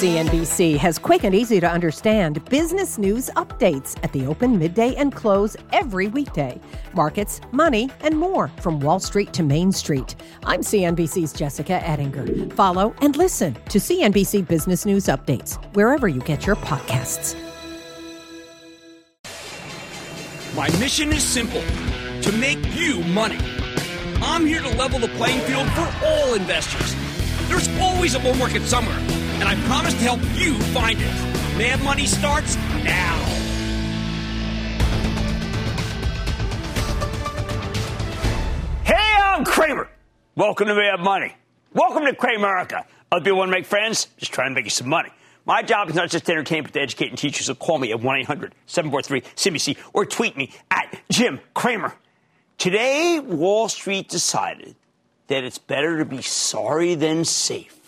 CNBC has quick and easy to understand business news updates at the open, midday, and close every weekday. Markets, money, and more from Wall Street to Main Street. I'm CNBC's Jessica Ettinger. Follow and listen to CNBC Business News Updates wherever you get your podcasts. My mission is simple to make you money. I'm here to level the playing field for all investors. There's always a bull market somewhere and I promise to help you find it. Mad Money starts now. Hey, I'm Cramer. Welcome to Mad Money. Welcome to Cramerica. Other people want to make friends? Just try and make you some money. My job is not just to entertain, but to educate and teach you. So call me at 1 800 743 CBC or tweet me at Jim Cramer. Today, Wall Street decided that it's better to be sorry than safe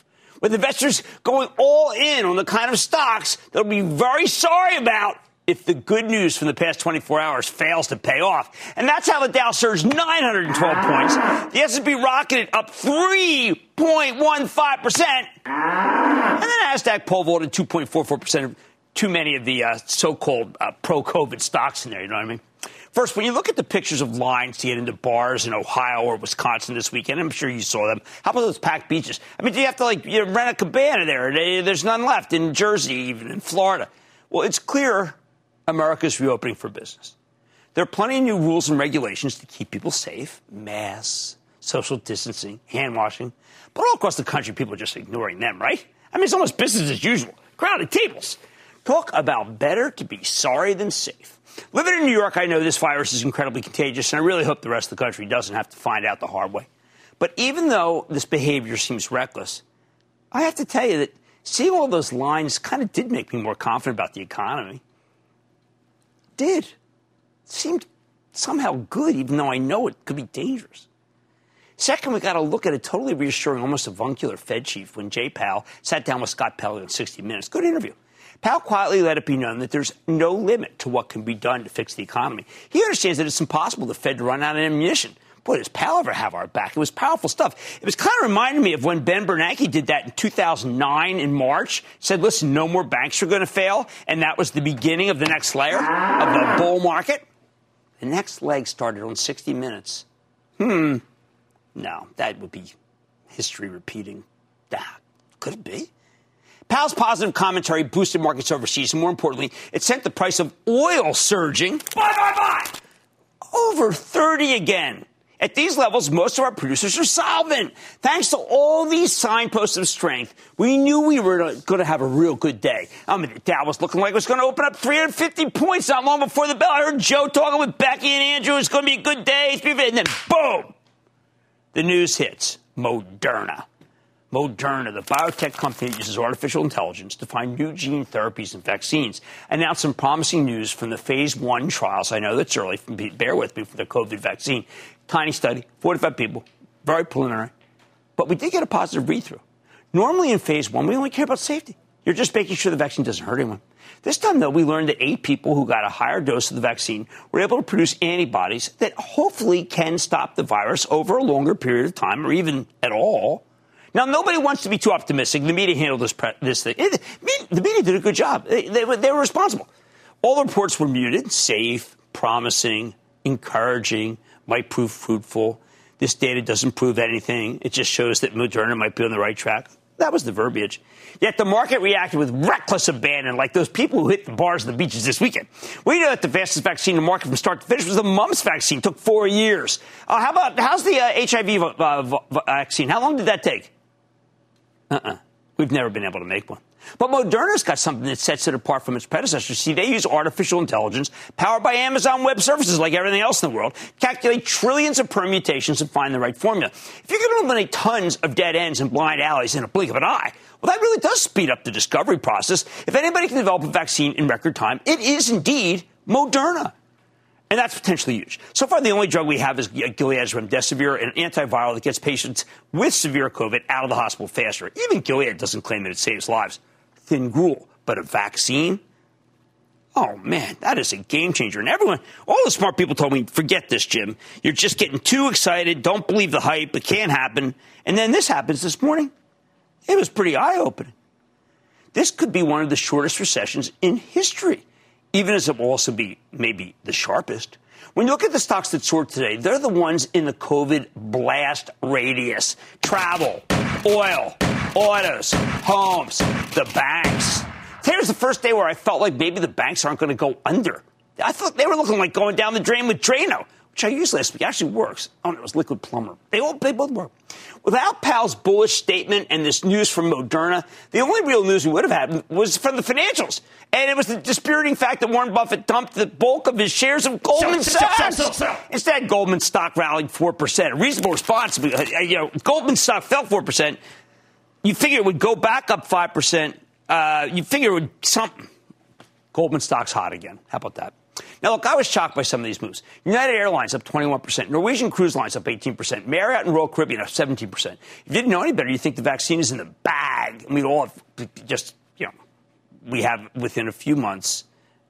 with investors going all in on the kind of stocks they'll be very sorry about if the good news from the past 24 hours fails to pay off. And that's how the Dow surged 912 points. The S&P rocketed up 3.15%. And the NASDAQ pole vaulted 2.44% too many of the uh, so-called uh, pro-COVID stocks in there, you know what I mean? First, when you look at the pictures of lines to get into bars in Ohio or Wisconsin this weekend, I'm sure you saw them. How about those packed beaches? I mean, do you have to like you rent a cabana there? There's none left in Jersey, even in Florida. Well, it's clear America's reopening for business. There are plenty of new rules and regulations to keep people safe, masks, social distancing, hand washing. But all across the country, people are just ignoring them, right? I mean, it's almost business as usual. Crowded tables. Talk about better to be sorry than safe. Living in New York, I know this virus is incredibly contagious, and I really hope the rest of the country doesn't have to find out the hard way. But even though this behavior seems reckless, I have to tell you that seeing all those lines kind of did make me more confident about the economy. Did. Seemed somehow good, even though I know it could be dangerous. Second, we got to look at a totally reassuring, almost avuncular Fed chief when Jay Powell sat down with Scott Pelley in 60 Minutes. Good interview. Powell quietly let it be known that there's no limit to what can be done to fix the economy. He understands that it's impossible the Fed to run out of ammunition. Boy, does Powell ever have our back? It was powerful stuff. It was kind of reminding me of when Ben Bernanke did that in 2009 in March. Said, listen, no more banks are going to fail. And that was the beginning of the next layer of the bull market. The next leg started on 60 Minutes. Hmm. No, that would be history repeating. That could it be? Powell's positive commentary boosted markets overseas, and more importantly, it sent the price of oil surging bye, bye, bye, over 30 again. At these levels, most of our producers are solvent. Thanks to all these signposts of strength, we knew we were going to have a real good day. I mean, the Dow was looking like it was going to open up 350 points not long before the bell. I heard Joe talking with Becky and Andrew. It's going to be a good day. And then, boom, the news hits. Moderna Moderna, the biotech company that uses artificial intelligence to find new gene therapies and vaccines, announced some promising news from the phase one trials. I know that's early. Bear with me for the COVID vaccine. Tiny study, 45 people, very preliminary. But we did get a positive read through. Normally in phase one, we only care about safety. You're just making sure the vaccine doesn't hurt anyone. This time, though, we learned that eight people who got a higher dose of the vaccine were able to produce antibodies that hopefully can stop the virus over a longer period of time or even at all. Now, nobody wants to be too optimistic. The media handled this, pre- this thing. It, the media did a good job. They, they, they were responsible. All the reports were muted, safe, promising, encouraging, might prove fruitful. This data doesn't prove anything. It just shows that Moderna might be on the right track. That was the verbiage. Yet the market reacted with reckless abandon, like those people who hit the bars and the beaches this weekend. We know that the fastest vaccine in the market from start to finish was the mumps vaccine. It took four years. Uh, how about how's the uh, HIV vaccine? How long did that take? Uh-uh. We've never been able to make one. But Moderna's got something that sets it apart from its predecessors. See, they use artificial intelligence powered by Amazon Web Services, like everything else in the world, calculate trillions of permutations and find the right formula. If you can eliminate tons of dead ends and blind alleys in a blink of an eye, well, that really does speed up the discovery process. If anybody can develop a vaccine in record time, it is indeed Moderna. And that's potentially huge. So far, the only drug we have is Gilead's remdesivir, an antiviral that gets patients with severe COVID out of the hospital faster. Even Gilead doesn't claim that it saves lives. Thin gruel. But a vaccine? Oh man, that is a game changer. And everyone, all the smart people told me, forget this, Jim. You're just getting too excited. Don't believe the hype. It can't happen. And then this happens this morning. It was pretty eye opening. This could be one of the shortest recessions in history even as it will also be maybe the sharpest. When you look at the stocks that soared today, they're the ones in the COVID blast radius. Travel, oil, autos, homes, the banks. Today was the first day where I felt like maybe the banks aren't going to go under. I thought they were looking like going down the drain with Drano which I used last week, actually works. Oh, no, it was Liquid-Plumr. They all they both work. Without Powell's bullish statement and this news from Moderna, the only real news we would have had was from the financials. And it was the dispiriting fact that Warren Buffett dumped the bulk of his shares of Goldman Sachs. Instead, Goldman stock rallied 4%. A reasonable response. Uh, you know, Goldman stock fell 4%. You figure it would go back up 5%. Uh, you figure it would something. Goldman stock's hot again. How about that? Now, look, I was shocked by some of these moves. United Airlines up 21%, Norwegian Cruise Lines up 18%, Marriott and Royal Caribbean up 17%. If you didn't know any better, you think the vaccine is in the bag. And we all just, you know, we have within a few months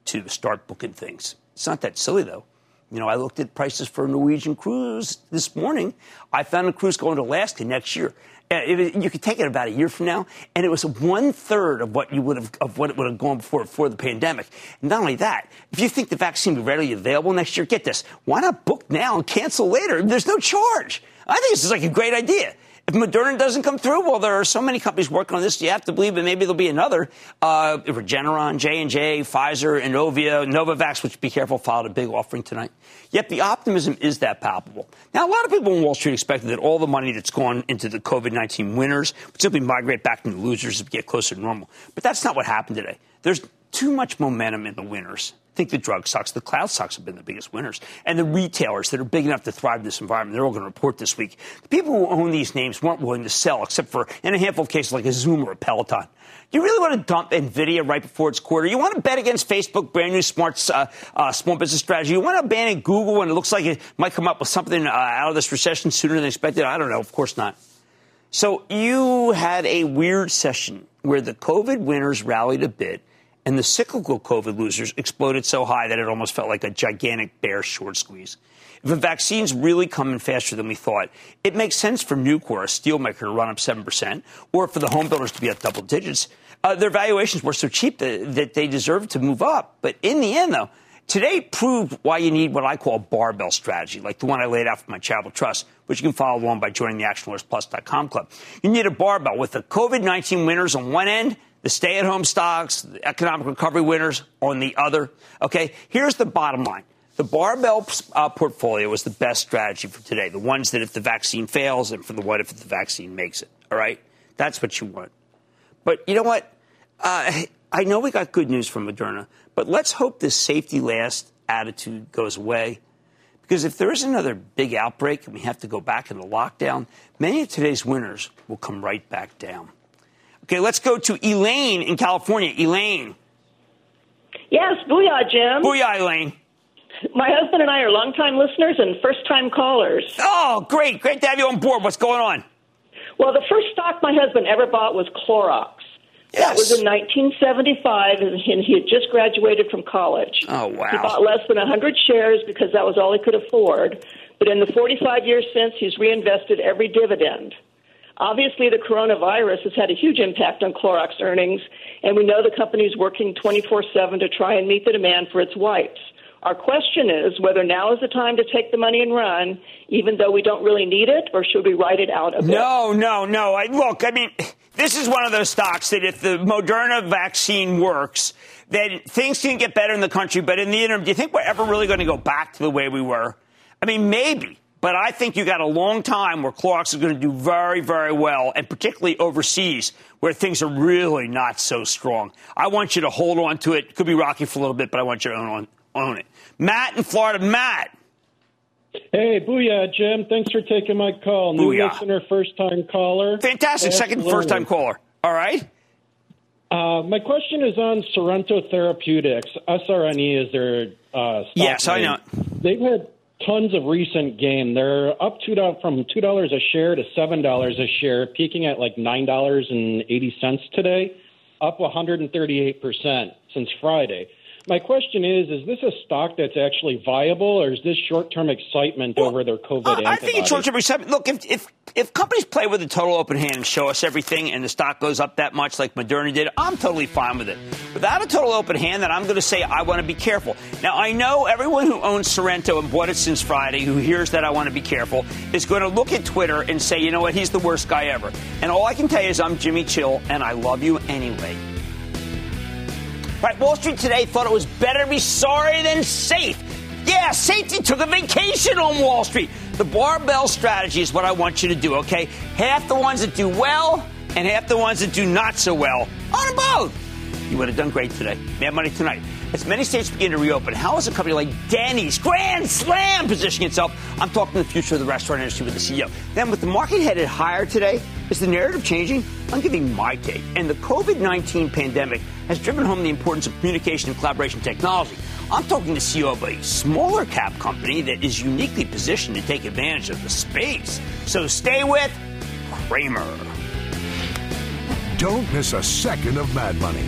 to start booking things. It's not that silly, though. You know, I looked at prices for a Norwegian cruise this morning. I found a cruise going to Alaska next year Uh, it, you could take it about a year from now, and it was one third of what you would have of what it would have gone before before the pandemic. And not only that, if you think the vaccine will be readily available next year, get this: why not book now and cancel later? There's no charge. I think this is like a great idea. If Moderna doesn't come through, well, there are so many companies working on this. You have to believe that maybe there'll be another. Uh, Regeneron, J and J, Pfizer, Inovio, Novavax, which be careful, filed a big offering tonight. Yet the optimism is that palpable. Now, a lot of people in Wall Street expected that all the money that's gone into the COVID-19 winners would simply migrate back into the losers as we get closer to normal. But that's not what happened today. There's too much momentum in the winners I think the drug stocks, the cloud stocks have been the biggest winners. And the retailers that are big enough to thrive in this environment, they're all going to report this week. The people who own these names weren't willing to sell, except for in a handful of cases like a Zoom or a Peloton. Do you really want to dump Nvidia right before its quarter? You want to bet against Facebook, brand new smart uh, uh, small business strategy? You want to abandon Google when it looks like it might come up with something uh, out of this recession sooner than expected? I don't know. Of course not. So you had a weird session where the COVID winners rallied a bit and the cyclical COVID losers exploded so high that it almost felt like a gigantic bear short squeeze. If the vaccine's really coming faster than we thought, it makes sense for Nucor, a steelmaker, to run up 7%, or for the home builders to be at double digits. Uh, their valuations were so cheap that, that they deserved to move up. But in the end, though, today proved why you need what I call a barbell strategy, like the one I laid out for my charitable trust, which you can follow along by joining the ActionAlertsPlus.com club. You need a barbell with the COVID-19 winners on one end – the stay at home stocks, the economic recovery winners on the other. Okay, here's the bottom line. The barbell uh, portfolio is the best strategy for today. The ones that if the vaccine fails and for the what if the vaccine makes it. All right? That's what you want. But you know what? Uh, I know we got good news from Moderna, but let's hope this safety last attitude goes away. Because if there is another big outbreak and we have to go back into lockdown, many of today's winners will come right back down. Okay, let's go to Elaine in California. Elaine. Yes, booyah, Jim. Booyah, Elaine. My husband and I are longtime listeners and first time callers. Oh, great. Great to have you on board. What's going on? Well, the first stock my husband ever bought was Clorox. Yes. That was in 1975, and he had just graduated from college. Oh, wow. He bought less than 100 shares because that was all he could afford. But in the 45 years since, he's reinvested every dividend. Obviously, the coronavirus has had a huge impact on Clorox earnings, and we know the company is working 24 7 to try and meet the demand for its wipes. Our question is whether now is the time to take the money and run, even though we don't really need it, or should we write it out a bit? No, no, no. I, look, I mean, this is one of those stocks that if the Moderna vaccine works, then things can get better in the country. But in the interim, do you think we're ever really going to go back to the way we were? I mean, maybe. But I think you got a long time where Clorox is going to do very, very well, and particularly overseas where things are really not so strong. I want you to hold on to it. Could be rocky for a little bit, but I want you to own, own it. Matt in Florida. Matt. Hey, booyah, Jim. Thanks for taking my call. New Booyah. listener, first time caller. Fantastic. Second, first time caller. All right. Uh, my question is on Sorrento Therapeutics. SRNE is their uh, stock Yes, I know. They've had tons of recent gain. They're up two from two dollars a share to seven dollars a share, peaking at like nine dollars and eighty cents today, up 138 percent since Friday. My question is: Is this a stock that's actually viable, or is this short-term excitement over their COVID Uh, antibodies? I think it's short term excitement. Look, if, if if companies play with a total open hand and show us everything, and the stock goes up that much, like Moderna did, I'm totally fine with it. Without a total open hand, then I'm going to say I want to be careful. Now, I know everyone who owns Sorrento and bought it since Friday, who hears that I want to be careful, is going to look at Twitter and say, you know what, he's the worst guy ever. And all I can tell you is I'm Jimmy Chill, and I love you anyway. Right, Wall Street today thought it was better to be sorry than safe. Yeah, safety took a vacation on Wall Street. The barbell strategy is what I want you to do, okay? Half the ones that do well and half the ones that do not so well. On both. You would have done great today. Mad Money tonight. As many states begin to reopen, how is a company like Denny's Grand Slam positioning itself? I'm talking the future of the restaurant industry with the CEO. Then, with the market headed higher today, is the narrative changing? I'm giving my take. And the COVID 19 pandemic has driven home the importance of communication and collaboration technology. I'm talking to CEO of a smaller cap company that is uniquely positioned to take advantage of the space. So stay with Cramer. Don't miss a second of Mad Money.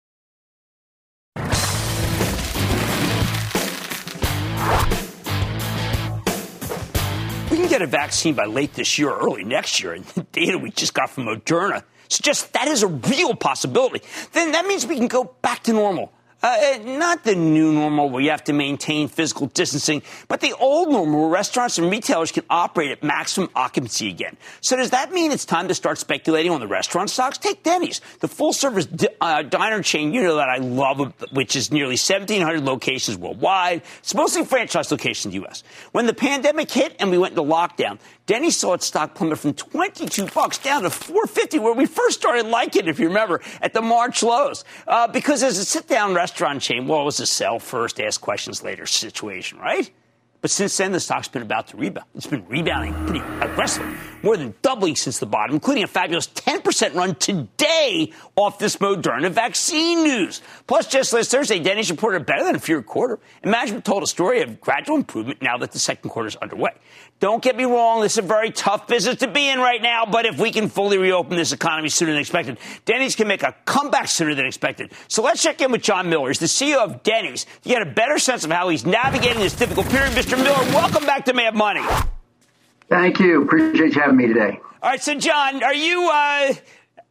Get a vaccine by late this year or early next year, and the data we just got from Moderna suggests that is a real possibility. Then that means we can go back to normal. Uh, eh, not the new normal where you have to maintain physical distancing, but the old normal where restaurants and retailers can operate at maximum occupancy again. So does that mean it's time to start speculating on the restaurant stocks? Take Denny's, the full service uh, diner chain you know that I love, which is nearly 1,700 locations worldwide. It's mostly franchise locations in the U.S. When the pandemic hit and we went into lockdown, Denny's saw its stock plummet from 22 bucks down to 450, where we first started liking it, if you remember, at the March lows. Uh, because as a sit-down restaurant chain, well, it was a sell first, ask questions later situation, right? But since then, the stock's been about to rebound. It's been rebounding pretty aggressively, more than doubling since the bottom, including a fabulous 10% run today off this Moderna vaccine news. Plus, just last Thursday, Denny's reported better than a feared quarter, and management told a story of gradual improvement now that the second quarter is underway. Don't get me wrong, this is a very tough business to be in right now, but if we can fully reopen this economy sooner than expected, Denny's can make a comeback sooner than expected. So let's check in with John Miller. He's the CEO of Denny's to get a better sense of how he's navigating this difficult period. Mr. Miller, welcome back to Mad Money. Thank you. Appreciate you having me today. All right, so John, are you, uh,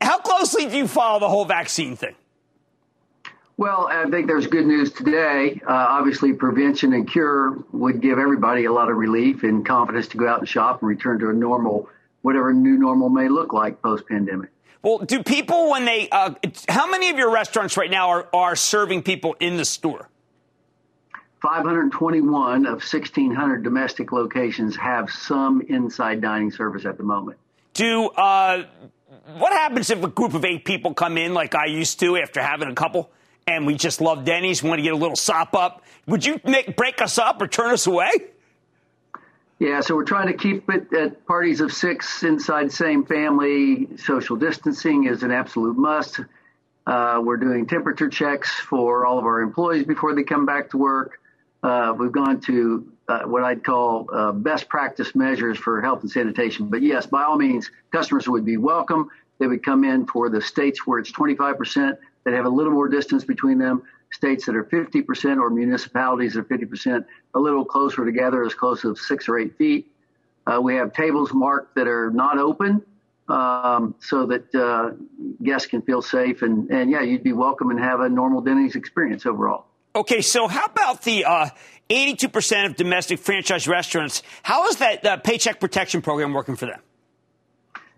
how closely do you follow the whole vaccine thing? Well, I think there's good news today. Uh, obviously, prevention and cure would give everybody a lot of relief and confidence to go out and shop and return to a normal, whatever new normal may look like post pandemic. Well, do people, when they, uh, how many of your restaurants right now are, are serving people in the store? 521 of 1,600 domestic locations have some inside dining service at the moment. Do, uh, what happens if a group of eight people come in like I used to after having a couple? and we just love Denny's, want to get a little sop up, would you make, break us up or turn us away? Yeah, so we're trying to keep it at parties of six inside same family. Social distancing is an absolute must. Uh, we're doing temperature checks for all of our employees before they come back to work. Uh, we've gone to uh, what I'd call uh, best practice measures for health and sanitation. But yes, by all means, customers would be welcome. They would come in for the states where it's 25% that have a little more distance between them, states that are 50% or municipalities that are 50%, a little closer together, as close as six or eight feet. Uh, we have tables marked that are not open um, so that uh, guests can feel safe. And, and yeah, you'd be welcome and have a normal Denny's experience overall. Okay, so how about the uh, 82% of domestic franchise restaurants? How is that uh, paycheck protection program working for them?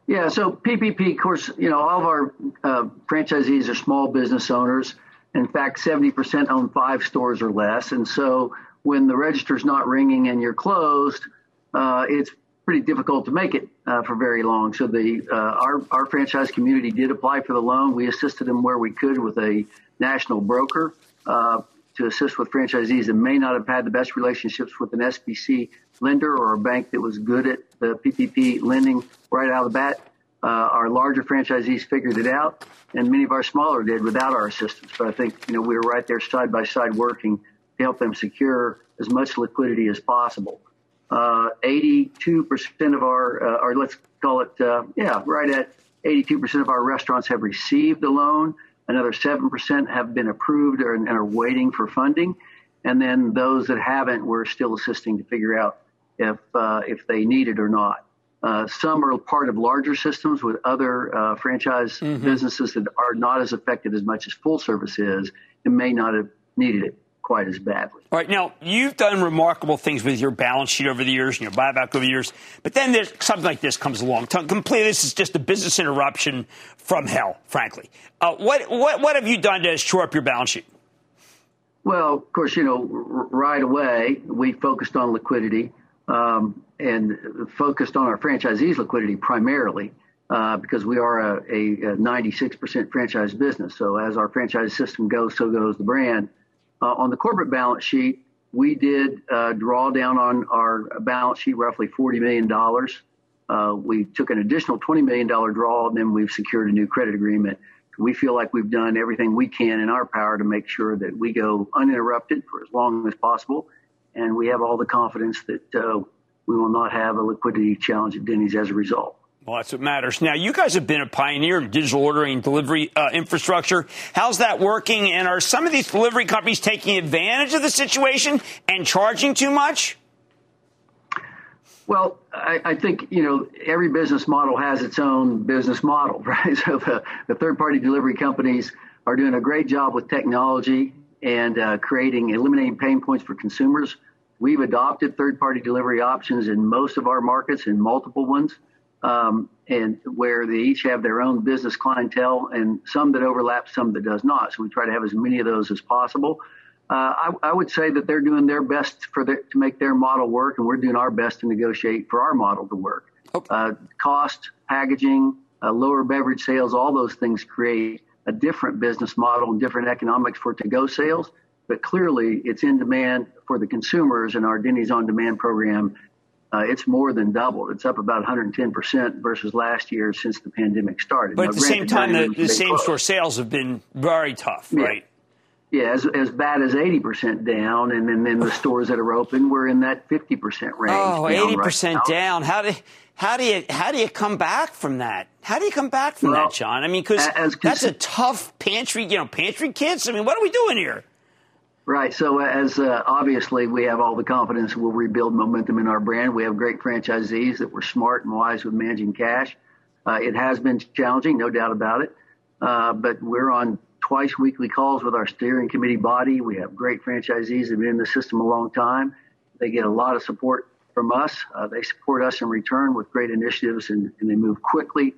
Yeah, so PPP, of course, you know, all of our uh, franchisees are small business owners. In fact, 70% own five stores or less. And so when the register's not ringing and you're closed, uh, it's pretty difficult to make it uh, for very long. So the uh, our our franchise community did apply for the loan. We assisted them where we could with a national broker uh, to assist with franchisees that may not have had the best relationships with an SBA lender or a bank that was good at the PPP lending right out of the bat. Uh, our larger franchisees figured it out, and many of our smaller did without our assistance. But I think you know we were right there side by side working to help them secure as much liquidity as possible. Uh, 82% of our, uh, or let's call it, uh, yeah, right at 82% of our restaurants have received a loan. Another 7% have been approved and are waiting for funding. And then those that haven't, we're still assisting to figure out if uh, if they need it or not. Uh, some are part of larger systems with other uh, franchise mm-hmm. businesses that are not as affected as much as full service is and may not have needed it quite as badly. All right. Now, you've done remarkable things with your balance sheet over the years and your buyback over the years, but then there's something like this comes along. Completely, this is just a business interruption from hell, frankly. Uh, what, what, what have you done to shore up your balance sheet? Well, of course, you know, right away, we focused on liquidity um, and focused on our franchisees' liquidity primarily. Uh, because we are a, a, a, 96% franchise business. So as our franchise system goes, so goes the brand. Uh, on the corporate balance sheet, we did uh, draw down on our balance sheet roughly $40 million. Uh, we took an additional $20 million draw, and then we've secured a new credit agreement. We feel like we've done everything we can in our power to make sure that we go uninterrupted for as long as possible and we have all the confidence that we will not have a liquidity challenge at Denny's as a result. Well, that's what matters. Now, you guys have been a pioneer in digital ordering and delivery uh, infrastructure. How's that working? And are some of these delivery companies taking advantage of the situation and charging too much? Well, I, I, think you know every business model has its own business model, right? So the, the third-party delivery companies are doing a great job with technology and uh, creating, eliminating pain points for consumers. We've adopted third party delivery options in most of our markets, in multiple ones, um, and where they each have their own business clientele and some that overlap, some that does not. So we try to have as many of those as possible. Uh, I, I, would say that they're doing their best for to make their model work, and we're doing our best to negotiate for our model to work. Okay. Uh, cost, packaging, uh, lower beverage sales, all those things create a different business model and different economics for to-go sales. But clearly, it's in demand for the consumers, and our Denny's on Demand program, uh, it's more than doubled. It's up about 110% versus last year since the pandemic started. But now, at the same time, the, the same store sales have been very tough, yeah. right? Yeah, as, as bad as 80% down. And then, then the stores that are open, we're in that 50% range. Oh, 80% right down. How do, how do you how do you come back from that? How do you come back from well, that, John? I mean, because that's a tough pantry, you know, pantry kids. I mean, what are we doing here? Right. So, as uh, obviously we have all the confidence we'll rebuild momentum in our brand. We have great franchisees that were smart and wise with managing cash. Uh, it has been challenging, no doubt about it. Uh, but we're on twice weekly calls with our steering committee body. We have great franchisees that have been in the system a long time. They get a lot of support from us. Uh, they support us in return with great initiatives and, and they move quickly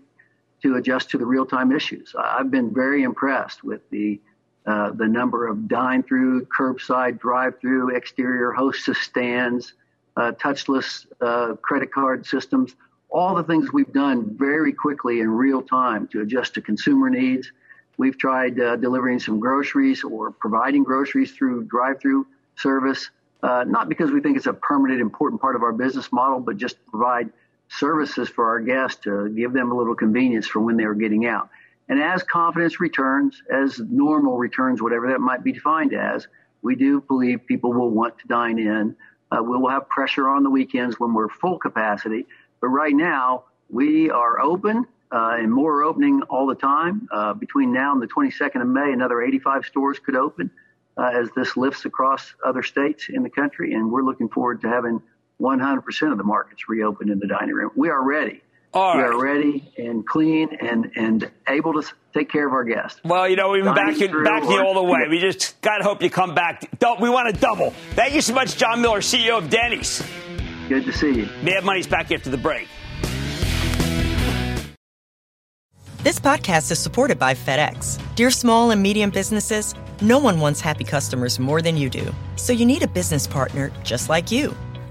to adjust to the real time issues. I've been very impressed with the uh, the number of dine through, curbside, drive through, exterior hostess stands, uh, touchless uh, credit card systems, all the things we've done very quickly in real time to adjust to consumer needs. We've tried uh, delivering some groceries or providing groceries through drive through service, uh, not because we think it's a permanent, important part of our business model, but just to provide services for our guests to give them a little convenience for when they are getting out. And as confidence returns, as normal returns, whatever that might be defined as, we do believe people will want to dine in. Uh, we will have pressure on the weekends when we're full capacity. But right now, we are open uh, and more opening all the time. Uh, between now and the 22nd of May, another 85 stores could open uh, as this lifts across other states in the country. And we're looking forward to having 100% of the markets reopened in the dining room. We are ready. All we are ready and clean and, and able to take care of our guests. Well, you know, we've been back you, back you all the way. We just got to hope you come back. We want to double. Thank you so much, John Miller, CEO of Denny's. Good to see you. Mad Money's back after the break. This podcast is supported by FedEx. Dear small and medium businesses, no one wants happy customers more than you do. So you need a business partner just like you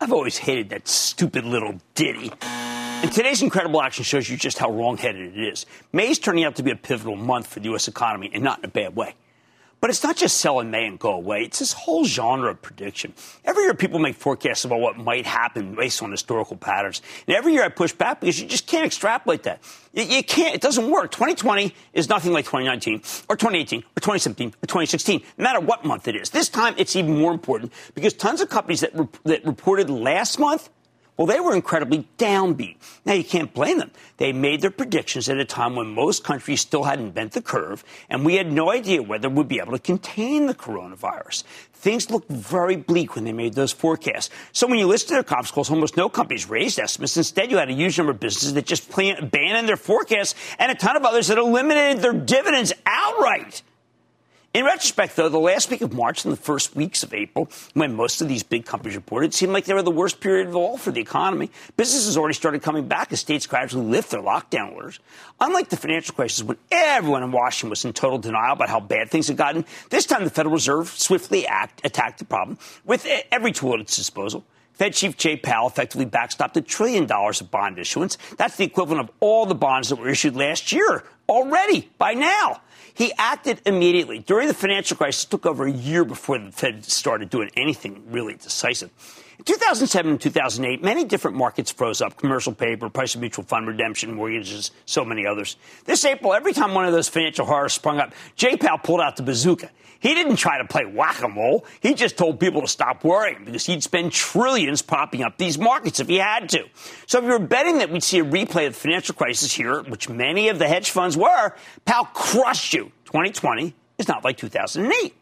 I've always hated that stupid little ditty. And today's incredible action shows you just how wrong-headed it is. May is turning out to be a pivotal month for the U.S. economy, and not in a bad way. But it's not just sell in May and go away. It's this whole genre of prediction. Every year people make forecasts about what might happen based on historical patterns. And every year I push back because you just can't extrapolate that. You, you can't. It doesn't work. 2020 is nothing like 2019 or 2018 or 2017 or 2016, no matter what month it is. This time it's even more important because tons of companies that, re- that reported last month well, they were incredibly downbeat. Now, you can't blame them. They made their predictions at a time when most countries still hadn't bent the curve, and we had no idea whether we'd be able to contain the coronavirus. Things looked very bleak when they made those forecasts. So when you listen to their conference calls, almost no companies raised estimates. Instead, you had a huge number of businesses that just abandoned their forecasts and a ton of others that eliminated their dividends outright. In retrospect, though, the last week of March and the first weeks of April, when most of these big companies reported, seemed like they were the worst period of all for the economy. Businesses already started coming back as states gradually lift their lockdown orders. Unlike the financial crisis, when everyone in Washington was in total denial about how bad things had gotten, this time the Federal Reserve swiftly act, attacked the problem with every tool at its disposal. Fed Chief Jay Powell effectively backstopped a trillion dollars of bond issuance. That's the equivalent of all the bonds that were issued last year already by now. He acted immediately. During the financial crisis, took over a year before the Fed started doing anything really decisive. In 2007 and 2008, many different markets froze up commercial paper, price of mutual fund redemption, mortgages, so many others. This April, every time one of those financial horrors sprung up, Jay Powell pulled out the bazooka. He didn't try to play whack a mole. He just told people to stop worrying because he'd spend trillions propping up these markets if he had to. So if you were betting that we'd see a replay of the financial crisis here, which many of the hedge funds were, Powell crushed you. 2020 is not like 2008.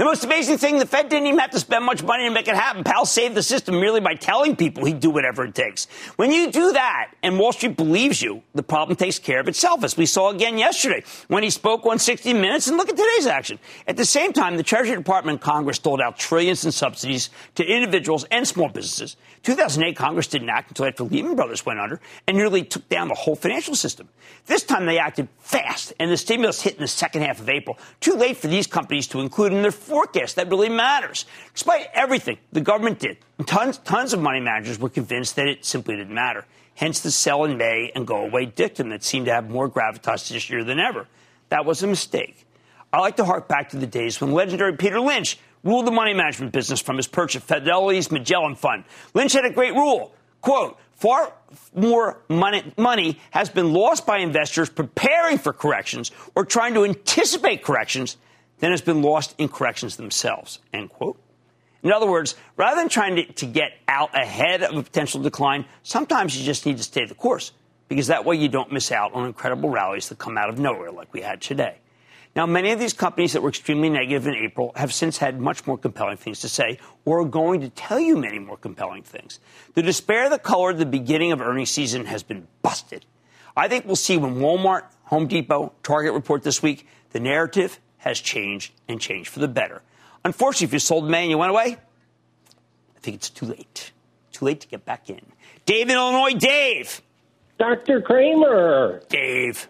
The most amazing thing, the Fed didn't even have to spend much money to make it happen. Powell saved the system merely by telling people he'd do whatever it takes. When you do that and Wall Street believes you, the problem takes care of itself, as we saw again yesterday when he spoke on 60 Minutes. And look at today's action. At the same time, the Treasury Department and Congress doled out trillions in subsidies to individuals and small businesses. 2008, Congress didn't act until after Lehman Brothers went under and nearly took down the whole financial system. This time they acted fast, and the stimulus hit in the second half of April. Too late for these companies to include in their forecast. That really matters. Despite everything the government did, tons, tons of money managers were convinced that it simply didn't matter. Hence the sell in May and go away dictum that seemed to have more gravitas this year than ever. That was a mistake. I like to hark back to the days when legendary Peter Lynch ruled the money management business from his perch at Fidelity's Magellan Fund. Lynch had a great rule. Quote, far more money, money, has been lost by investors preparing for corrections or trying to anticipate corrections than has been lost in corrections themselves, end quote. In other words, rather than trying to, to get out ahead of a potential decline, sometimes you just need to stay the course because that way you don't miss out on incredible rallies that come out of nowhere like we had today. Now, many of these companies that were extremely negative in April have since had much more compelling things to say or are going to tell you many more compelling things. The despair that colored the beginning of earnings season has been busted. I think we'll see when Walmart, Home Depot, Target report this week, the narrative has changed and changed for the better. Unfortunately, if you sold May and you went away, I think it's too late. Too late to get back in. Dave in Illinois, Dave. Dr. Cramer. Dave.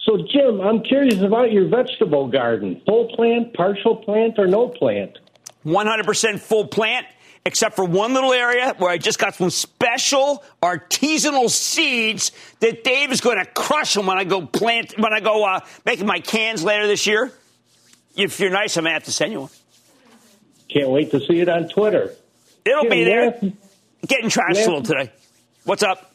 So, Jim, I'm curious about your vegetable garden. Full plant, partial plant, or no plant? 100% full plant, except for one little area where I just got some special artisanal seeds that Dave is going to crush them when I go plant, when I go uh, making my cans later this year. If you're nice, I may have to send you one. Can't wait to see it on Twitter. It'll be there. last- Getting trash last- little today. What's up?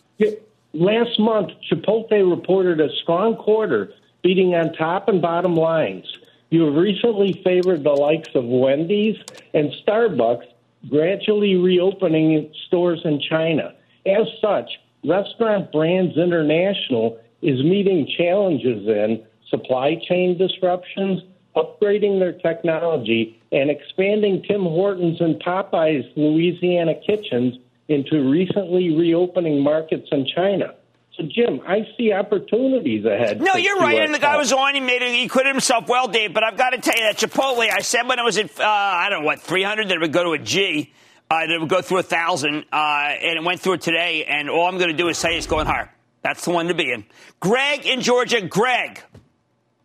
Last month, Chipotle reported a strong quarter, beating on top and bottom lines. You have recently favored the likes of Wendy's and Starbucks, gradually reopening stores in China. As such, Restaurant Brands International is meeting challenges in supply chain disruptions, upgrading their technology, and expanding Tim Hortons and Popeyes Louisiana kitchens into recently reopening markets in China. So, Jim, I see opportunities ahead. No, you're right. And the guy was on. He made it. He quit himself well, Dave. But I've got to tell you that Chipotle. I said when it was at uh, I don't know what 300 that it would go to a G. Uh, that it would go through a thousand, uh, and it went through it today. And all I'm going to do is say it's going higher. That's the one to be in. Greg in Georgia. Greg.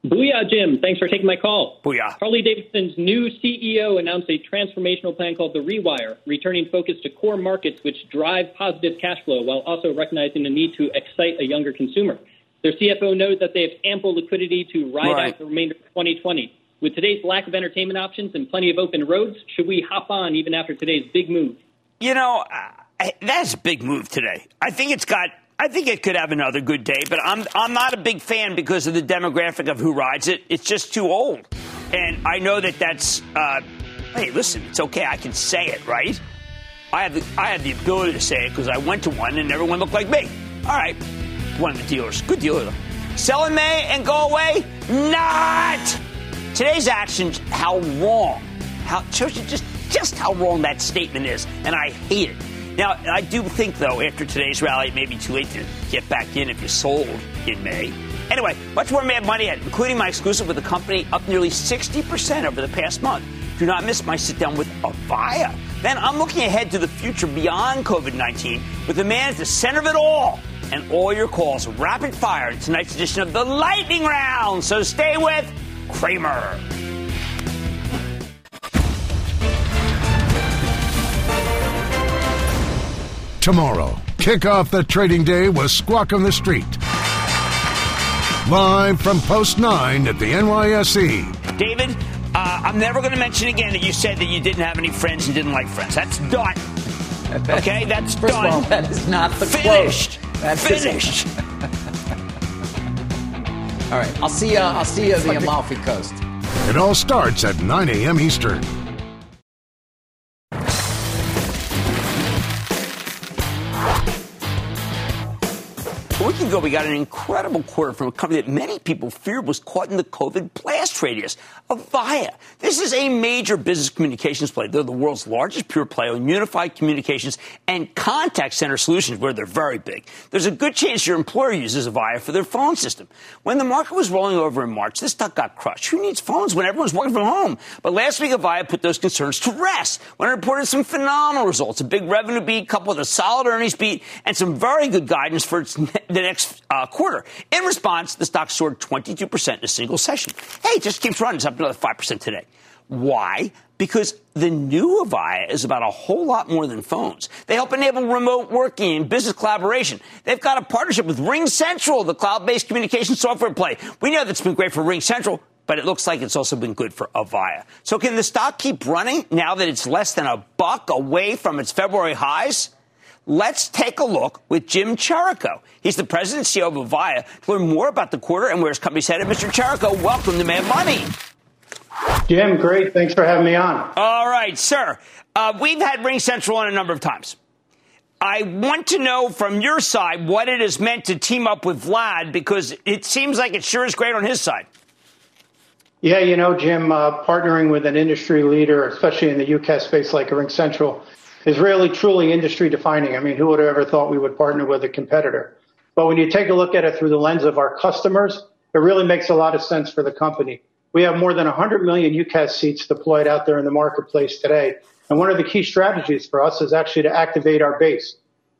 Booyah, Jim. Thanks for taking my call. Booyah. Harley Davidson's new CEO announced a transformational plan called The Rewire, returning focus to core markets which drive positive cash flow while also recognizing the need to excite a younger consumer. Their CFO knows that they have ample liquidity to ride Right. out the remainder of 2020. With today's lack of entertainment options and plenty of open roads, should we hop on even after today's big move? You know, I, that's a big move today. I think it's got. I think it could have another good day, but I'm I'm not a big fan because of the demographic of who rides it. It's just too old, and I know that that's. Uh, hey, listen, it's okay. I can say it, right? I have the I have the ability to say it because I went to one and everyone looked like me. All right, one of the dealers, good dealer. Sell in May and go away? Not. Today's actions, how wrong, how you just just how wrong that statement is, and I hate it. Now, I do think though, after today's rally, it may be too late to get back in if you sold in May. Anyway, much more Mad Money including my exclusive with the company up nearly 60% over the past month. Do not miss my sit down with Avaya. Then I'm looking ahead to the future beyond COVID 19 with the man at the center of it all and all your calls rapid fire in tonight's edition of the Lightning Round. So stay with Cramer. Tomorrow, kick off the trading day with Squawk on the Street. Live from Post 9 at the NYSE. David, uh, I'm never going to mention again that you said that you didn't have any friends and didn't like friends. That's done. Okay, that's First done. Of all, that is not the Finished. quote. That's Finished. all right, I'll see you. I'll see you on the Amalfi Coast. It all starts at 9 a.m. Eastern. Week ago, we got an incredible quarter from a company that many people feared was caught in the COVID blast radius, Avaya. This is a major business communications play. They're the world's largest pure play on unified communications and contact center solutions, where they're very big. There's a good chance your employer uses Avaya for their phone system. When the market was rolling over in March, this stock got crushed. Who needs phones when everyone's working from home? But last week, Avaya put those concerns to rest when it reported some phenomenal results. A big revenue beat coupled with a solid earnings beat and some very good guidance for its the next uh, quarter. In response, the stock soared 22% in a single session. Hey, it just keeps running. It's up another 5% today. Why? Because the new Avaya is about a whole lot more than phones. They help enable remote working and business collaboration. They've got a partnership with Ring Central, the cloud-based communication software play. We know that's been great for Ring Central, but it looks like it's also been good for Avaya. So can the stock keep running now that it's less than a buck away from its February highs? Let's take a look with Jim Chirico. He's the president and CEO of Avaya to learn more about the quarter and where his company's headed. Mr. Chirico, welcome to Mad Money. Jim, great. Thanks for having me on. All right, sir. Uh, we've had Ring Central on a number of times. I want to know from your side what it has meant to team up with Vlad because it seems like it sure is great on his side. Yeah, you know, Jim, uh, partnering with an industry leader, especially in the UCaaS space like Ring Central, is really truly industry defining. I mean, who would have ever thought we would partner with a competitor? But when you take a look at it through the lens of our customers, it really makes a lot of sense for the company. We have more than 100 million UCaaS seats deployed out there in the marketplace today. And one of the key strategies for us is actually to activate our base.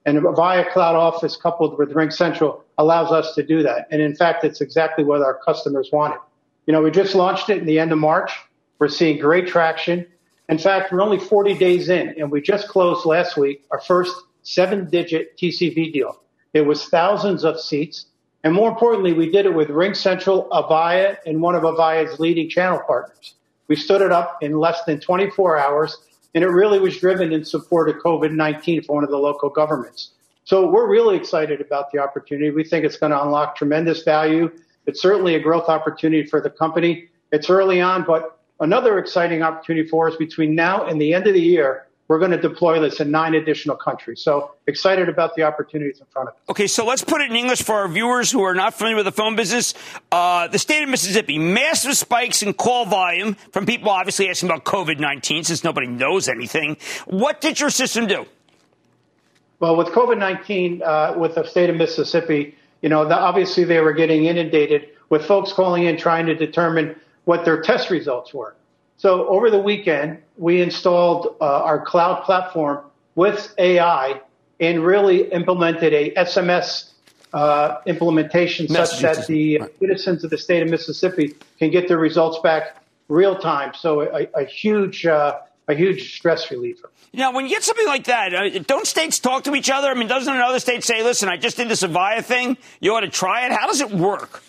And via Cloud Office coupled with Ring Central allows us to do that. And in fact, it's exactly what our customers wanted. You know, we just launched it in the end of March. We're seeing great traction. In fact, we're only 40 days in, and we just closed last week our first seven digit TCV deal. It was thousands of seats. And more importantly, we did it with Ring Central, Avaya, and one of Avaya's leading channel partners. We stood it up in less than 24 hours, and it really was driven in support of COVID 19 for one of the local governments. So we're really excited about the opportunity. We think it's going to unlock tremendous value. It's certainly a growth opportunity for the company. It's early on, but another exciting opportunity for us between now and the end of the year. We're going to deploy this in nine additional countries. So excited about the opportunities in front of us. Okay, so let's put it in English for our viewers who are not familiar with the phone business. Uh, the state of Mississippi, massive spikes in call volume from people obviously asking about COVID 19 since nobody knows anything. What did your system do? Well, with COVID 19, uh, with the state of Mississippi, you know, the, obviously they were getting inundated with folks calling in trying to determine what their test results were. So over the weekend, we installed uh, our cloud platform with AI and really implemented a SMS uh, implementation such that the citizens of the state of Mississippi can get their results back real time. So a, a huge, uh, a huge stress reliever. Now, when you get something like that, uh, don't states talk to each other? I mean, doesn't another state say, listen, I just did this Avaya thing. You ought to try it? How does it work?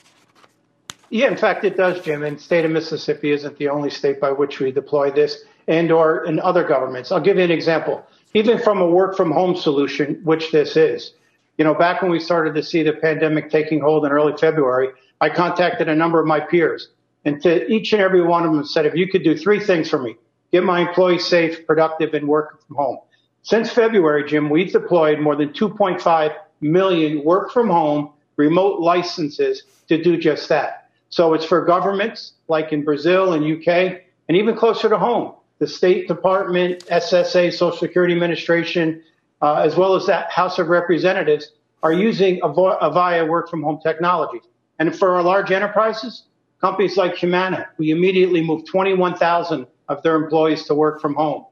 Yeah, in fact, it does, Jim. And state of Mississippi isn't the only state by which we deploy this and or in other governments. I'll give you an example. Even from a work from home solution, which this is, you know, back when we started to see the pandemic taking hold in early February, I contacted a number of my peers and to each and every one of them said, if you could do three things for me, get my employees safe, productive, and work from home. Since February, Jim, we've deployed more than 2.5 million work from home remote licenses to do just that. So it's for governments like in Brazil and UK, and even closer to home, the State Department, SSA, Social Security Administration, uh, as well as that House of Representatives are using Avaya work from home technology. And for our large enterprises, companies like Humana, we immediately moved 21,000 of their employees to work from home.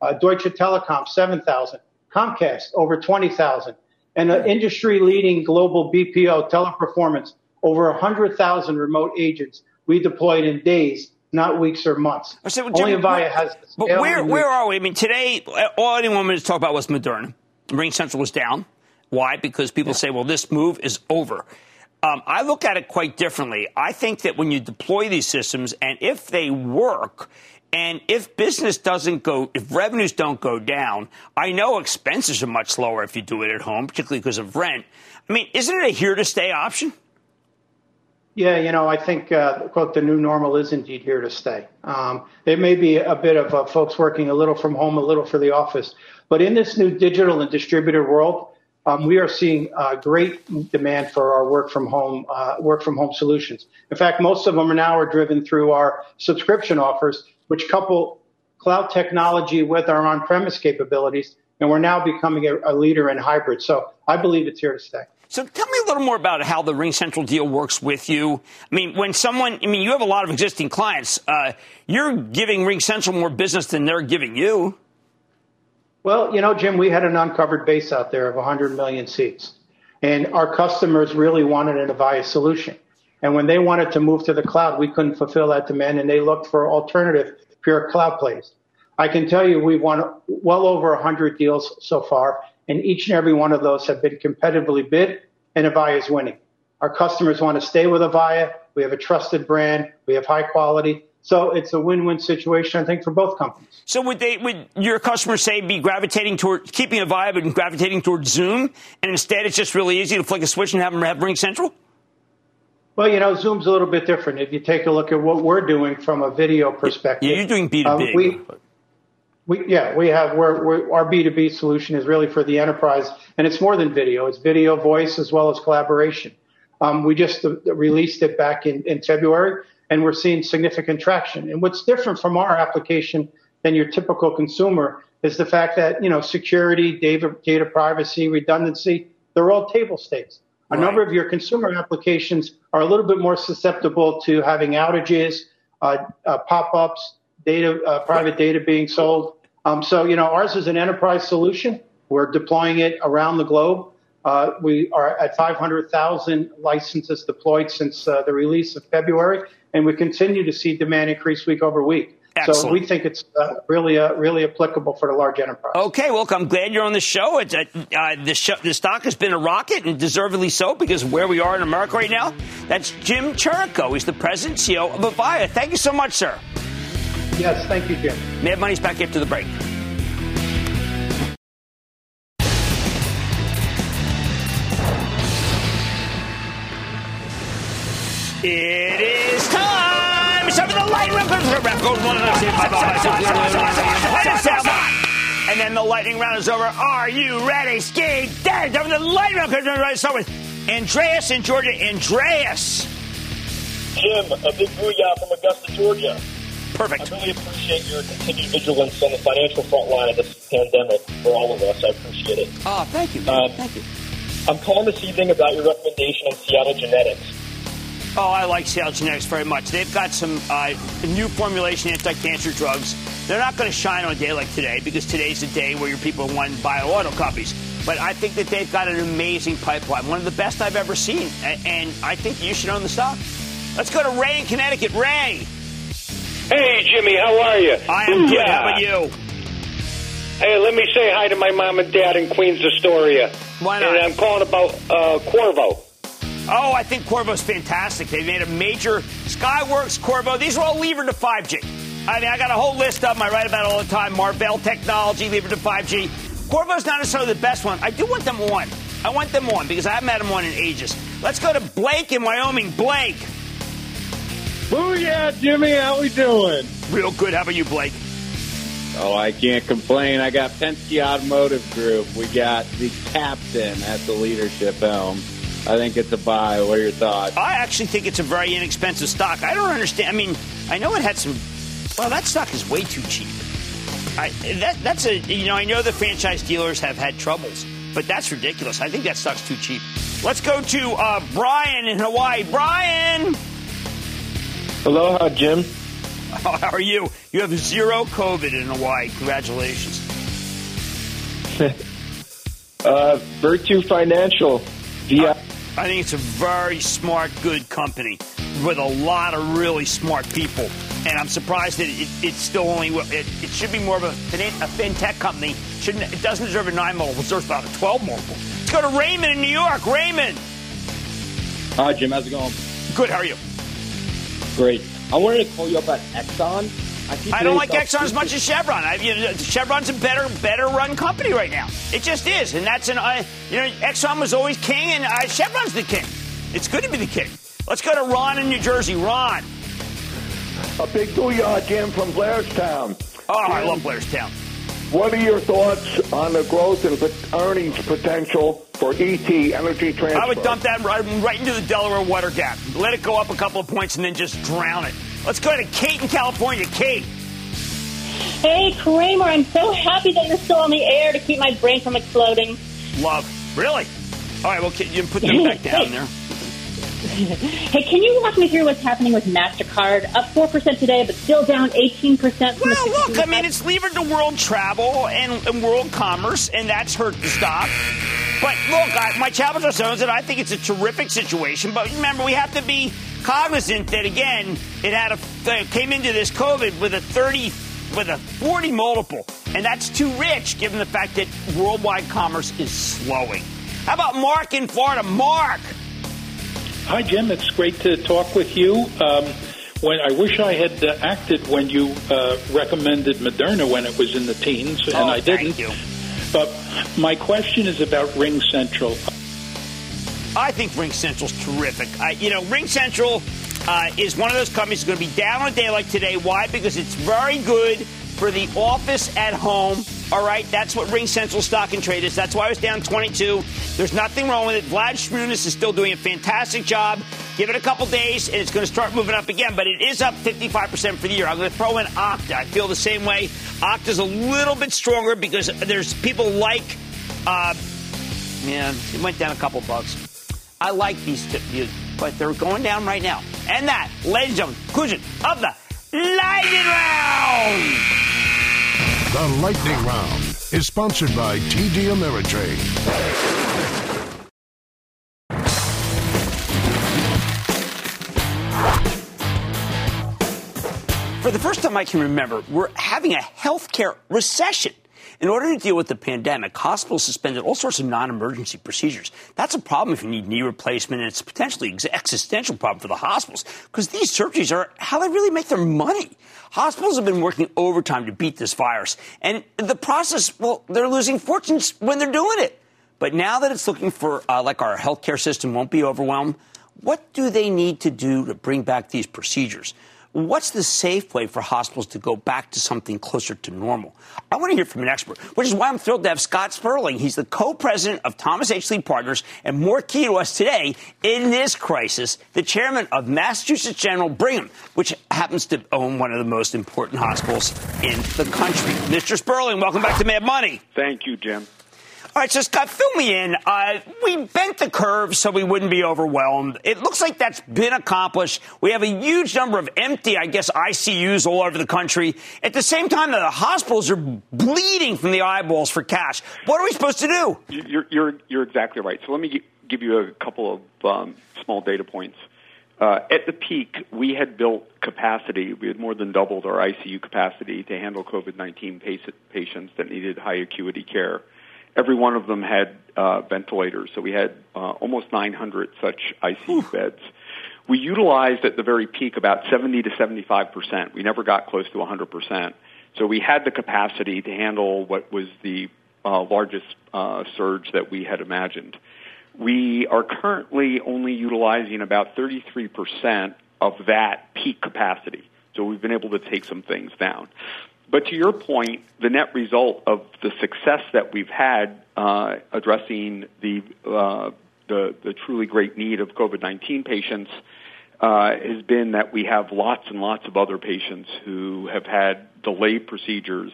Uh, Deutsche Telekom, 7,000. Comcast, over 20,000. And an industry leading global BPO, Teleperformance, over 100,000 remote agents we deployed in days, not weeks or months. So, Only Avaya has. But where, where are we? I mean, today, all anyone wanted to talk about was Moderna. Ring Central was down. Why? Because people yeah. say, well, this move is over. Um, I look at it quite differently. I think that when you deploy these systems, and if they work, and if business doesn't go, if revenues don't go down, I know expenses are much lower if you do it at home, particularly because of rent. I mean, isn't it a here to stay option? Yeah, you know, I think, uh, quote, the new normal is indeed here to stay. Um, it may be a bit of uh, folks working a little from home, a little for the office. But in this new digital and distributed world, um, we are seeing uh, great demand for our work from home uh, work from home solutions. In fact, most of them are now are driven through our subscription offers, which couple cloud technology with our on-premise capabilities, and we're now becoming a, a leader in hybrid. So I believe it's here to stay. So tell me a little more about how the Ring Central deal works with you. I mean, when someone, I mean, you have a lot of existing clients. Uh, you're giving Ring Central more business than they're giving you. Well, you know, Jim, we had an uncovered base out there of 100 million seats, and our customers really wanted an Avaya solution. And when they wanted to move to the cloud, we couldn't fulfill that demand, and they looked for alternative pure cloud plays. I can tell you we've won well over 100 deals so far, and each and every one of those have been competitively bid, and Avaya is winning. Our customers want to stay with Avaya. We have a trusted brand. We have high quality. So it's a win-win situation, I think, for both companies. So would they, would your customers say be gravitating toward keeping Avaya, and gravitating towards Zoom, and instead it's just really easy to flick a switch and have them have Ring Central? Well, you know, Zoom's a little bit different. If you take a look at what we're doing from a video perspective, yeah, you're doing B two B. Um, we, yeah, we have we're, we're, our B2B solution is really for the enterprise, and it's more than video. It's video, voice, as well as collaboration. Um, we just uh, released it back in, in February, and we're seeing significant traction. And what's different from our application than your typical consumer is the fact that you know security, data, data privacy, redundancy, they're all table stakes. A right. number of your consumer applications are a little bit more susceptible to having outages, uh, uh, pop-ups, data, uh, private data being sold. Um, so, you know, ours is an enterprise solution. We're deploying it around the globe. Uh, we are at 500,000 licenses deployed since uh, the release of February, and we continue to see demand increase week over week. Excellent. So we think it's uh, really, uh, really applicable for the large enterprise. Okay, well, I'm glad you're on the show. It's, uh, uh, the, show, the stock has been a rocket, and deservedly so, because where we are in America right now. That's Jim Chirico. He's the president CEO of Avaya. Thank you so much, sir. Yes, thank you, Jim. Mad Money's back after the break. It is time! It's time for the lightning round. And then the lightning round is over. Are you ready? Skate dead. Time for the lightning round. Right, start with Andreas in Georgia. Andreas. Jim, a big booyah from Augusta, Georgia. Perfect. I really appreciate your continued vigilance on the financial front line of this pandemic for all of us. I appreciate it. Oh, thank you. Um, thank you. I'm calling this evening about your recommendation on Seattle Genetics. Oh, I like Seattle Genetics very much. They've got some uh, new formulation anti-cancer drugs. They're not going to shine on a day like today because today's the day where your people want bio auto copies. But I think that they've got an amazing pipeline, one of the best I've ever seen, and I think you should own the stock. Let's go to Ray in Connecticut. Ray. Hey, Jimmy, how are you? I am good. How about you? Hey, let me say hi to my mom and dad in Queens, Astoria. Why not? And I'm calling about uh, Qorvo. Oh, I think Qorvo's fantastic. They made a major Skyworks, Qorvo. These are all levered to 5G. I mean, I got a whole list of them. I write about all the time. Marvell Technology, levered to 5G. Qorvo's not necessarily the best one. I do want them on. I want them on because I haven't had them on in ages. Let's go to Blake in Wyoming. Blake. Booyah, Jimmy. How we doing? Real good. How about you, Blake? Oh, I can't complain. I got Penske Automotive Group. We got the captain at the leadership helm. I think it's a buy. What are your thoughts? I actually think it's a very inexpensive stock. I don't understand. I mean, I know it had some. Well, that stock is way too cheap. I, that, that's a you know I know the franchise dealers have had troubles, but that's ridiculous. I think that stock's too cheap. Let's go to uh, Brian in Hawaii. Brian! Hello, uh, Jim. How are you? You have zero COVID in Hawaii. Congratulations. uh, Virtu Financial. Via- I think it's a very smart, good company with a lot of really smart people. And I'm surprised that it, it's still only, it, it, should be more of a, a fintech company. Shouldn't, it doesn't deserve a 9 multiple, it deserves about a 12 multiple. Let's go to Raymond in New York. Raymond. Hi, Jim. How's it going? Good. How are you? Great. I wanted to call you up at Exxon. I, I don't like Exxon as much as Chevron. I, you know, Chevron's a better, better run company right now. It just is, and that's an. Uh, you know, Exxon was always king, and uh, Chevron's the king. It's good to be the king. Let's go to Ron in New Jersey. Ron. A big booyah, Jim, from Blairstown. Oh, Jim, I love Blairstown. What are your thoughts on the growth and earnings potential for ET Energy Transfer? I would dump that right, right into the Delaware water gap. Let it go up a couple of points and then just drown it. Let's go to Kate in California. Kate. Hey, Cramer, I'm so happy that you're still on the air to keep my brain from exploding. Love. Really? All right, well, you can put them back down there. hey, can you walk me through what's happening with MasterCard? Up 4% today, but still down 18%. well, look, I mean, it's levered to world travel and, and world commerce, and that's hurt the stock. But look, I, my travel trust owns it. I think it's a terrific situation. But remember, we have to be cognizant that again, it had a came into this COVID with a 30 with a 40 multiple, and that's too rich given the fact that worldwide commerce is slowing. How about Mark in Florida? Mark. Hi, Jim. It's great to talk with you. Um, when I wish I had uh, acted when you uh, recommended Moderna when it was in the teens, and oh, I didn't. Thank you. But my question is about Ring Central. I think Ring Central's terrific. I, you know, Ring Central uh, is one of those companies that's going to be down on a day like today. Why? Because it's very good for the office at home. All right, that's what Ring Central stock and trade is. That's why I was down 22. There's nothing wrong with it. Vlad Shmunis is still doing a fantastic job. Give it a couple days, and it's going to start moving up again. But it is up 55% for the year. I'm going to throw in Okta. I feel the same way. Okta's a little bit stronger because there's people like, uh, man, it went down a couple bucks. I like these, two, but they're going down right now. And that, ladies and gentlemen, conclusion of the Lightning Round. The Lightning Round is sponsored by TD Ameritrade. For the first time I can remember, we're having a healthcare recession. In order to deal with the pandemic, hospitals suspended all sorts of non-emergency procedures. That's a problem if you need knee replacement, and it's a potentially existential problem for the hospitals because these surgeries are how they really make their money. Hospitals have been working overtime to beat this virus, and the process, well, they're losing fortunes when they're doing it. But now that it's looking for uh, like our healthcare system won't be overwhelmed, what do they need to do to bring back these procedures? What's the safe way for hospitals to go back to something closer to normal? I want to hear from an expert, which is why I'm thrilled to have Scott Sperling. He's the co-president of Thomas H. Lee Partners, and more key to us today in this crisis, the chairman of Massachusetts General Brigham, which happens to own one of the most important hospitals in the country. Mr. Sperling, welcome back to Mad Money. Thank you, Jim. Right, so Scott, fill me in. Uh, we bent the curve so we wouldn't be overwhelmed. It looks like that's been accomplished. We have a huge number of empty, I guess, ICUs all over the country. At the same time, the hospitals are bleeding from the eyeballs for cash. What are we supposed to do? You're, you're, you're exactly right. So let me give you a couple of um, small data points. Uh, at the peak, we had built capacity. We had more than doubled our ICU capacity to handle COVID 19 patients that needed high acuity care every one of them had uh, ventilators. So we had uh, almost 900 such ICU beds. We utilized at the very peak about 70 to 75 percent. We never got close to 100 percent. So we had the capacity to handle what was the uh, largest uh, surge that we had imagined. We are currently only utilizing about 33 percent of that peak capacity. So we've been able to take some things down. But to your point, the net result of the success that we've had uh, addressing the, uh, the, the truly great need of COVID nineteen patients uh, has been that we have lots and lots of other patients who have had delayed procedures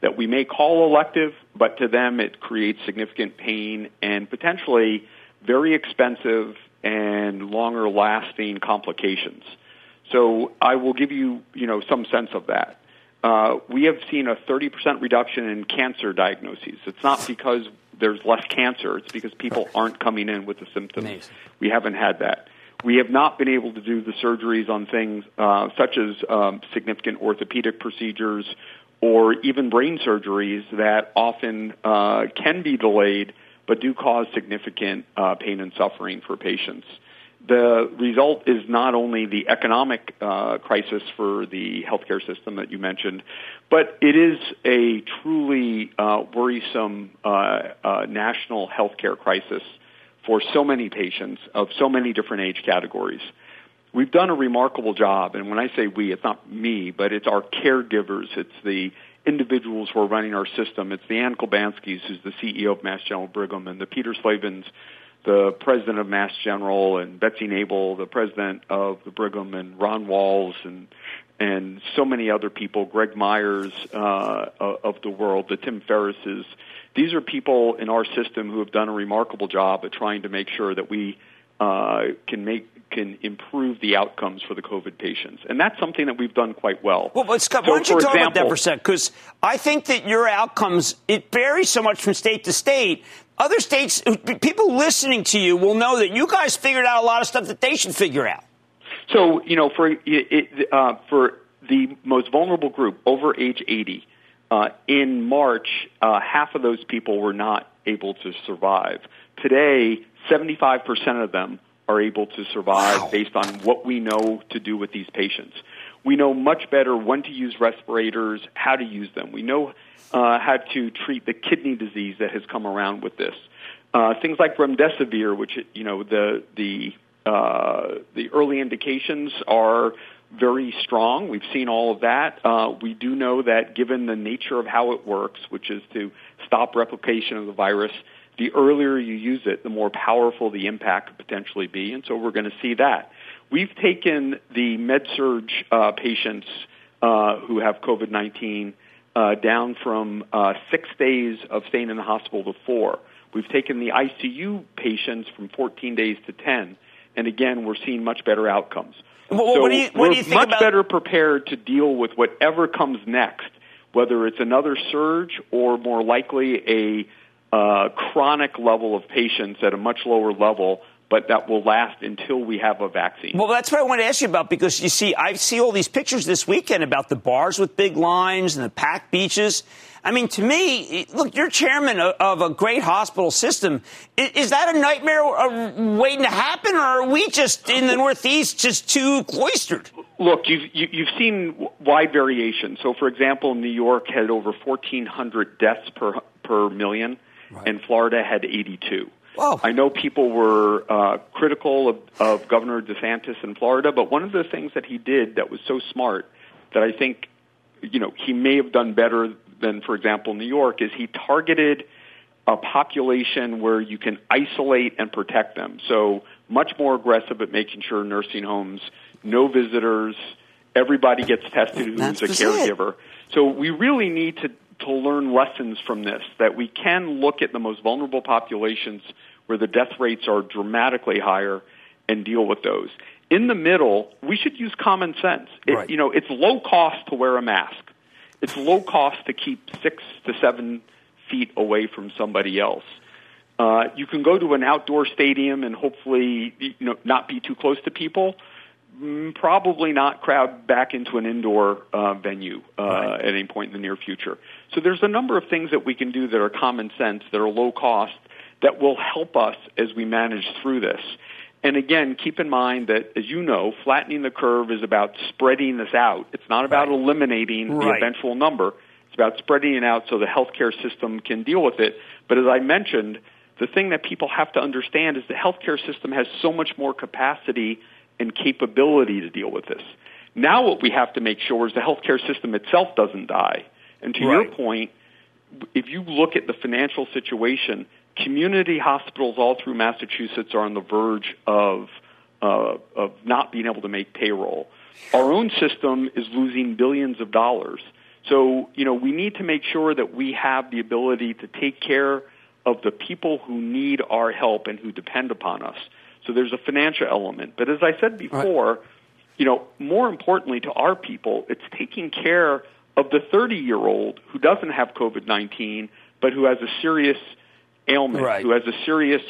that we may call elective, but to them it creates significant pain and potentially very expensive and longer lasting complications. So I will give you, you know, some sense of that. Uh, we have seen a 30% reduction in cancer diagnoses. It's not because there's less cancer, it's because people aren't coming in with the symptoms. Amazing. We haven't had that. We have not been able to do the surgeries on things uh, such as um, significant orthopedic procedures or even brain surgeries that often uh, can be delayed but do cause significant uh, pain and suffering for patients. The result is not only the economic uh, crisis for the healthcare system that you mentioned, but it is a truly uh, worrisome uh, uh, national healthcare crisis for so many patients of so many different age categories. We've done a remarkable job, and when I say we, it's not me, but it's our caregivers, it's the individuals who are running our system. It's the Anne Klibanskis, who's the CEO of Mass General Brigham, and the Peter Slavins, the president of Mass General, and Betsy Nabel, the president of the Brigham, and Ron Walls, and and so many other people, Greg Myers uh, of the world, the Tim Ferrisses. These are people in our system who have done a remarkable job at trying to make sure that we uh, can make can improve the outcomes for the COVID patients, and that's something that we've done quite well. Well, but Scott, So, why don't you talk about that example- for a sec? Because I think that your outcomes it varies so much from state to state. Other states, people listening to you will know that you guys figured out a lot of stuff that they should figure out. So you know, for it, uh, for the most vulnerable group over age 80, uh, in March, uh, half of those people were not able to survive. Today, 75% of them are able to survive based on what we know to do with these patients. We know much better when to use respirators, how to use them. We know uh, how to treat the kidney disease that has come around with this. Uh, things like remdesivir, which you know the the uh, the early indications are very strong. We've seen all of that. Uh, we do know that given the nature of how it works, which is to stop replication of the virus, the earlier you use it, the more powerful the impact could potentially be. And so we're going to see that. We've taken the med-surg uh, patients uh, who have COVID-19 uh, down from uh, six days of staying in the hospital to four. We've taken the ICU patients from 14 days to 10. And again, we're seeing much better outcomes. Well, so what do you- what we're do you think much about- better prepared to deal with whatever comes next, whether it's another surge or more likely a uh, chronic level of patients at a much lower level, but that will last until we have a vaccine. Well, that's what I want to ask you about because you see, I see all these pictures this weekend about the bars with big lines and the packed beaches. I mean, to me, look, you're chairman of, a great hospital system. Is, that a nightmare waiting to happen, or are we just in the Northeast just too cloistered? Look, you've you, you've seen wide variation. So, for example, New York had over 1,400 deaths per per million, and Florida had 82. I know people were uh, critical of, of Governor DeSantis in Florida, but one of the things that he did that was so smart that I think, you know, he may have done better than, for example, New York is he targeted a population where you can isolate and protect them. So much more aggressive at making sure nursing homes, no visitors, everybody gets tested who's That's a just it. caregiver. So we really need to, to learn lessons from this, that we can look at the most vulnerable populations where the death rates are dramatically higher and deal with those. In the middle, we should use common sense. It, You know, it's low cost to wear a mask. It's low cost to keep six to seven feet away from somebody else. Uh, you can go to an outdoor stadium and hopefully, you know, not be too close to people. Mm, Probably not crowd back into an indoor uh, venue uh, at any point in the near future. So there's a number of things that we can do that are common sense, that are low cost, that will help us as we manage through this. And again, keep in mind that, as you know, flattening the curve is about spreading this out. It's not about eliminating the eventual number. It's about spreading it out so the healthcare system can deal with it. But as I mentioned, the thing that people have to understand is the healthcare system has so much more capacity and capability to deal with this. Now what we have to make sure is the healthcare system itself doesn't die. And to your point, if you look at the financial situation, community hospitals all through Massachusetts are on the verge of uh, of not being able to make payroll. Our own system is losing billions of dollars. So, you know, we need to make sure that we have the ability to take care of the people who need our help and who depend upon us. So there's a financial element. But as I said before, right. you know, more importantly to our people, it's taking care of the 30 year old who doesn't have COVID 19, but who has a serious ailment, right. who has a serious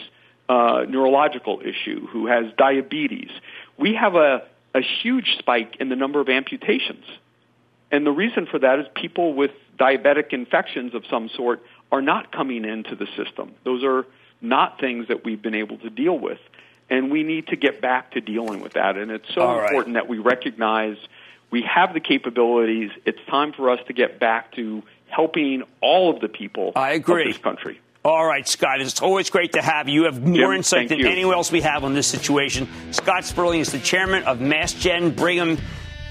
uh, neurological issue, who has diabetes. We have a, a huge spike in the number of amputations. And the reason for that is people with diabetic infections of some sort are not coming into the system. Those are not things that we've been able to deal with. And we need to get back to dealing with that. And it's so All important right. that we recognize we have the capabilities. It's time for us to get back to helping all of the people I agree. of this country. All right, Scott, it's always great to have you. You have more Jim, insight than you. anyone else we have on this situation. Scott Sperling is the chairman of MassGen Brigham.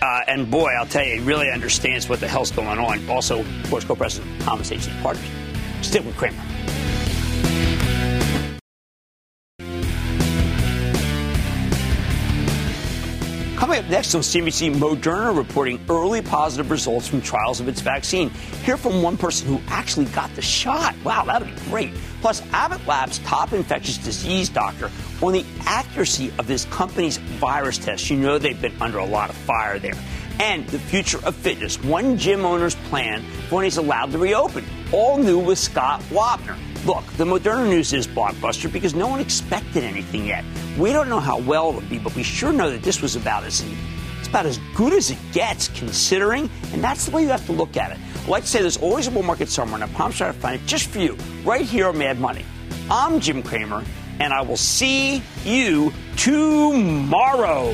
Uh, and boy, I'll tell you, he really understands what the hell's going on. Also, of course, co-president Thomas H. Partners. Stick with Cramer. Coming up next on CNBC, Moderna reporting early positive results from trials of its vaccine. Hear from one person who actually got the shot. Wow, that'd be great. Plus, Abbott Labs' top infectious disease doctor on the accuracy of this company's virus test. You know they've been under a lot of fire there. And the future of fitness. One gym owner's plan for when he's allowed to reopen. All new with Scott Wapner. Look, the Moderna news is blockbuster because no one expected anything yet. We don't know how well it'll be, but we sure know that this was about as it's about as good as it gets, considering, and that's the way you have to look at it. I like to say there's always a bull market somewhere, and I promise I'll find it just for you, right here on Mad Money. I'm Jim Cramer, and I will see you tomorrow.